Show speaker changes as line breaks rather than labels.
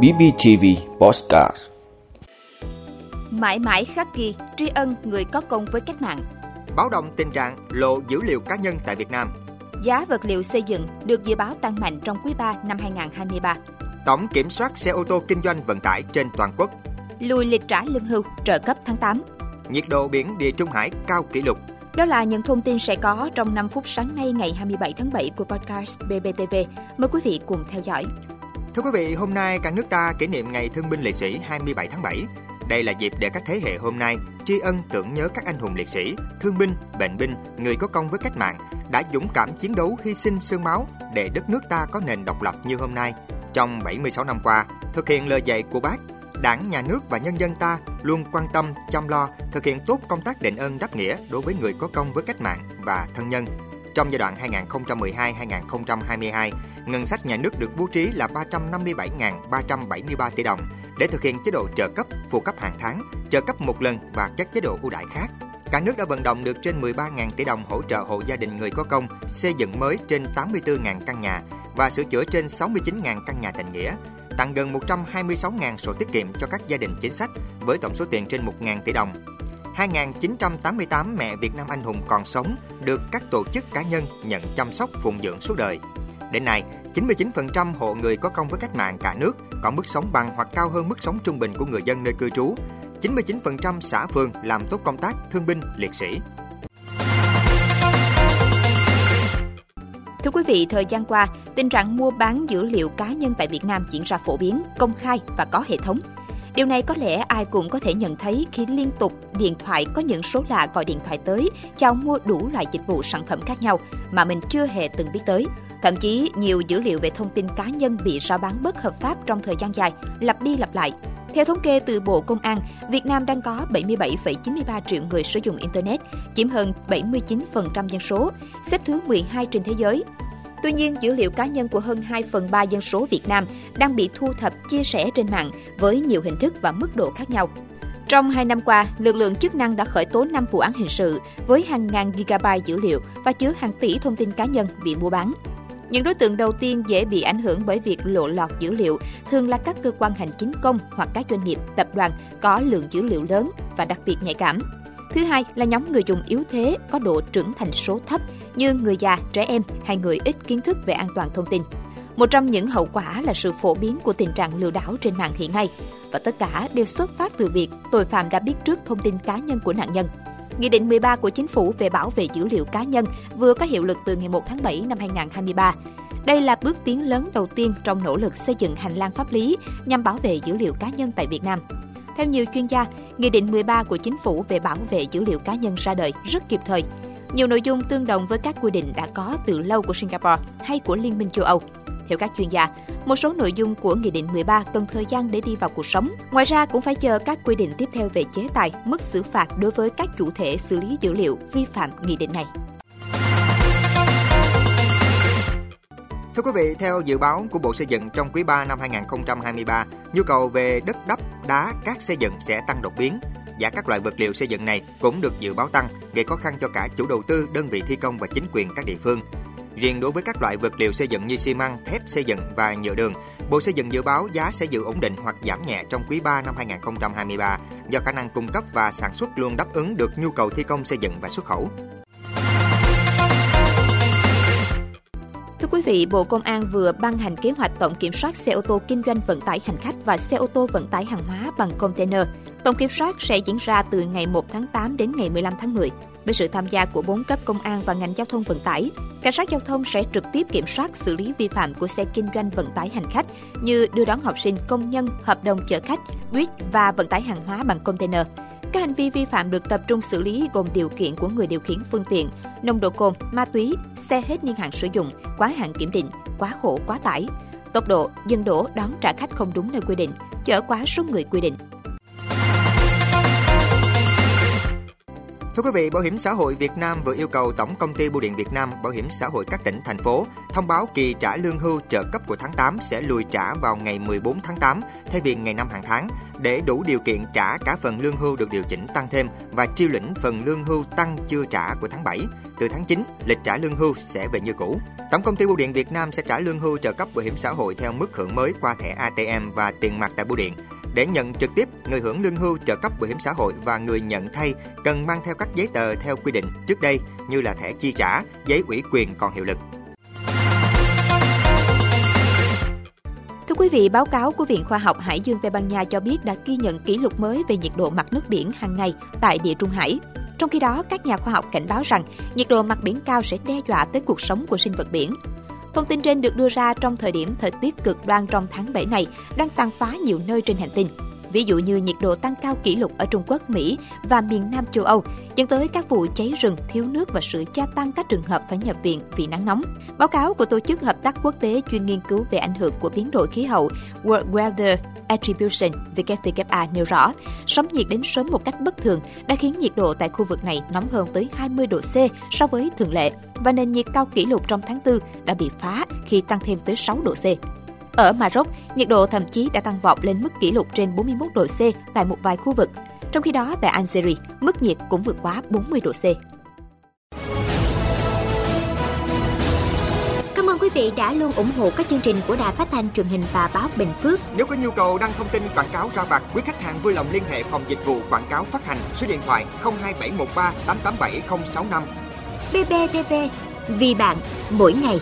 BBTV Postcard
Mãi mãi khắc ghi tri ân người có công với cách mạng.
Báo động tình trạng lộ dữ liệu cá nhân tại Việt Nam.
Giá vật liệu xây dựng được dự báo tăng mạnh trong quý 3 năm 2023.
Tổng kiểm soát xe ô tô kinh doanh vận tải trên toàn quốc.
Lùi lịch trả lương hưu trợ cấp tháng 8.
Nhiệt độ biển địa Trung Hải cao kỷ lục.
Đó là những thông tin sẽ có trong 5 phút sáng nay ngày 27 tháng 7 của podcast BBTV. Mời quý vị cùng theo dõi.
Thưa quý vị, hôm nay cả nước ta kỷ niệm Ngày Thương binh Liệt sĩ 27 tháng 7. Đây là dịp để các thế hệ hôm nay tri ân tưởng nhớ các anh hùng liệt sĩ, thương binh, bệnh binh, người có công với cách mạng đã dũng cảm chiến đấu hy sinh xương máu để đất nước ta có nền độc lập như hôm nay. Trong 76 năm qua, thực hiện lời dạy của bác, Đảng, Nhà nước và nhân dân ta luôn quan tâm, chăm lo, thực hiện tốt công tác đền ơn đáp nghĩa đối với người có công với cách mạng và thân nhân. Trong giai đoạn 2012-2022, ngân sách nhà nước được bố trí là 357.373 tỷ đồng để thực hiện chế độ trợ cấp, phụ cấp hàng tháng, trợ cấp một lần và các chế độ ưu đãi khác. Cả nước đã vận động được trên 13.000 tỷ đồng hỗ trợ hộ gia đình người có công xây dựng mới trên 84.000 căn nhà và sửa chữa trên 69.000 căn nhà tình nghĩa, tặng gần 126.000 sổ tiết kiệm cho các gia đình chính sách với tổng số tiền trên 1.000 tỷ đồng. 2.988 mẹ Việt Nam anh hùng còn sống được các tổ chức cá nhân nhận chăm sóc phụng dưỡng suốt đời. Đến nay, 99% hộ người có công với cách mạng cả nước có mức sống bằng hoặc cao hơn mức sống trung bình của người dân nơi cư trú. 99% xã phường làm tốt công tác thương binh liệt sĩ.
Thưa quý vị, thời gian qua, tình trạng mua bán dữ liệu cá nhân tại Việt Nam diễn ra phổ biến, công khai và có hệ thống. Điều này có lẽ ai cũng có thể nhận thấy khi liên tục điện thoại có những số lạ gọi điện thoại tới chào mua đủ loại dịch vụ sản phẩm khác nhau mà mình chưa hề từng biết tới. Thậm chí, nhiều dữ liệu về thông tin cá nhân bị rao bán bất hợp pháp trong thời gian dài, lặp đi lặp lại. Theo thống kê từ Bộ Công an, Việt Nam đang có 77,93 triệu người sử dụng Internet, chiếm hơn 79% dân số, xếp thứ 12 trên thế giới. Tuy nhiên, dữ liệu cá nhân của hơn 2 phần 3 dân số Việt Nam đang bị thu thập chia sẻ trên mạng với nhiều hình thức và mức độ khác nhau. Trong 2 năm qua, lực lượng chức năng đã khởi tố 5 vụ án hình sự với hàng ngàn gigabyte dữ liệu và chứa hàng tỷ thông tin cá nhân bị mua bán. Những đối tượng đầu tiên dễ bị ảnh hưởng bởi việc lộ lọt dữ liệu thường là các cơ quan hành chính công hoặc các doanh nghiệp, tập đoàn có lượng dữ liệu lớn và đặc biệt nhạy cảm. Thứ hai là nhóm người dùng yếu thế có độ trưởng thành số thấp như người già, trẻ em hay người ít kiến thức về an toàn thông tin. Một trong những hậu quả là sự phổ biến của tình trạng lừa đảo trên mạng hiện nay và tất cả đều xuất phát từ việc tội phạm đã biết trước thông tin cá nhân của nạn nhân. Nghị định 13 của Chính phủ về bảo vệ dữ liệu cá nhân vừa có hiệu lực từ ngày 1 tháng 7 năm 2023. Đây là bước tiến lớn đầu tiên trong nỗ lực xây dựng hành lang pháp lý nhằm bảo vệ dữ liệu cá nhân tại Việt Nam. Theo nhiều chuyên gia, Nghị định 13 của Chính phủ về bảo vệ dữ liệu cá nhân ra đời rất kịp thời. Nhiều nội dung tương đồng với các quy định đã có từ lâu của Singapore hay của Liên minh châu Âu. Theo các chuyên gia, một số nội dung của Nghị định 13 cần thời gian để đi vào cuộc sống. Ngoài ra cũng phải chờ các quy định tiếp theo về chế tài, mức xử phạt đối với các chủ thể xử lý dữ liệu vi phạm nghị định này.
Thưa quý vị, theo dự báo của Bộ Xây dựng trong quý 3 năm 2023, nhu cầu về đất đắp, đá, cát xây dựng sẽ tăng đột biến. Giá các loại vật liệu xây dựng này cũng được dự báo tăng, gây khó khăn cho cả chủ đầu tư, đơn vị thi công và chính quyền các địa phương. Riêng đối với các loại vật liệu xây dựng như xi măng, thép xây dựng và nhựa đường, Bộ Xây dựng dự báo giá sẽ giữ ổn định hoặc giảm nhẹ trong quý 3 năm 2023 do khả năng cung cấp và sản xuất luôn đáp ứng được nhu cầu thi công xây dựng và xuất khẩu.
Quý vị, Bộ Công an vừa ban hành kế hoạch tổng kiểm soát xe ô tô kinh doanh vận tải hành khách và xe ô tô vận tải hàng hóa bằng container. Tổng kiểm soát sẽ diễn ra từ ngày 1 tháng 8 đến ngày 15 tháng 10. Với sự tham gia của 4 cấp công an và ngành giao thông vận tải, cảnh sát giao thông sẽ trực tiếp kiểm soát xử lý vi phạm của xe kinh doanh vận tải hành khách như đưa đón học sinh, công nhân, hợp đồng chở khách, buýt và vận tải hàng hóa bằng container. Các hành vi vi phạm được tập trung xử lý gồm điều kiện của người điều khiển phương tiện, nồng độ cồn, ma túy, xe hết niên hạn sử dụng, quá hạn kiểm định, quá khổ quá tải, tốc độ, dừng đổ đón trả khách không đúng nơi quy định, chở quá số người quy định.
Thưa quý vị, Bảo hiểm xã hội Việt Nam vừa yêu cầu Tổng công ty Bưu điện Việt Nam, Bảo hiểm xã hội các tỉnh, thành phố thông báo kỳ trả lương hưu trợ cấp của tháng 8 sẽ lùi trả vào ngày 14 tháng 8 thay vì ngày 5 hàng tháng để đủ điều kiện trả cả phần lương hưu được điều chỉnh tăng thêm và chiêu lĩnh phần lương hưu tăng chưa trả của tháng 7. Từ tháng 9, lịch trả lương hưu sẽ về như cũ. Tổng công ty Bưu điện Việt Nam sẽ trả lương hưu trợ cấp bảo hiểm xã hội theo mức hưởng mới qua thẻ ATM và tiền mặt tại bưu điện. Để nhận trực tiếp, người hưởng lương hưu trợ cấp bảo hiểm xã hội và người nhận thay cần mang theo các giấy tờ theo quy định trước đây như là thẻ chi trả, giấy ủy quyền còn hiệu lực.
Thưa quý vị, báo cáo của Viện Khoa học Hải dương Tây Ban Nha cho biết đã ghi nhận kỷ lục mới về nhiệt độ mặt nước biển hàng ngày tại địa Trung Hải. Trong khi đó, các nhà khoa học cảnh báo rằng nhiệt độ mặt biển cao sẽ đe dọa tới cuộc sống của sinh vật biển. Thông tin trên được đưa ra trong thời điểm thời tiết cực đoan trong tháng 7 này, đang tàn phá nhiều nơi trên hành tinh. Ví dụ như nhiệt độ tăng cao kỷ lục ở Trung Quốc, Mỹ và miền Nam châu Âu, dẫn tới các vụ cháy rừng, thiếu nước và sự gia tăng các trường hợp phải nhập viện vì nắng nóng. Báo cáo của Tổ chức Hợp tác Quốc tế chuyên nghiên cứu về ảnh hưởng của biến đổi khí hậu World Weather Attribution WWA nêu rõ, sóng nhiệt đến sớm một cách bất thường đã khiến nhiệt độ tại khu vực này nóng hơn tới 20 độ C so với thường lệ và nền nhiệt cao kỷ lục trong tháng 4 đã bị phá khi tăng thêm tới 6 độ C. Ở Maroc, nhiệt độ thậm chí đã tăng vọt lên mức kỷ lục trên 41 độ C tại một vài khu vực. Trong khi đó, tại Algeria, mức nhiệt cũng vượt quá 40 độ C.
Cảm ơn quý vị đã luôn ủng hộ các chương trình của Đài Phát thanh truyền hình và báo Bình Phước.
Nếu có nhu cầu đăng thông tin quảng cáo ra vặt, quý khách hàng vui lòng liên hệ phòng dịch vụ quảng cáo phát hành số điện thoại 02713 887065.
BBTV, vì bạn, mỗi ngày.